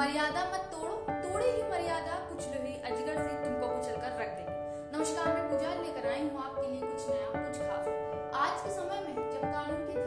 मर्यादा मत तोड़ो, तोड़े ही मर्यादा, कुछ रही, अजगर से तुमको कुचल कर रख दे नमस्कार, मैं पूजा लेकर आई हूँ आपके लिए कुछ नया, कुछ खास। आज के समय में जब कानून के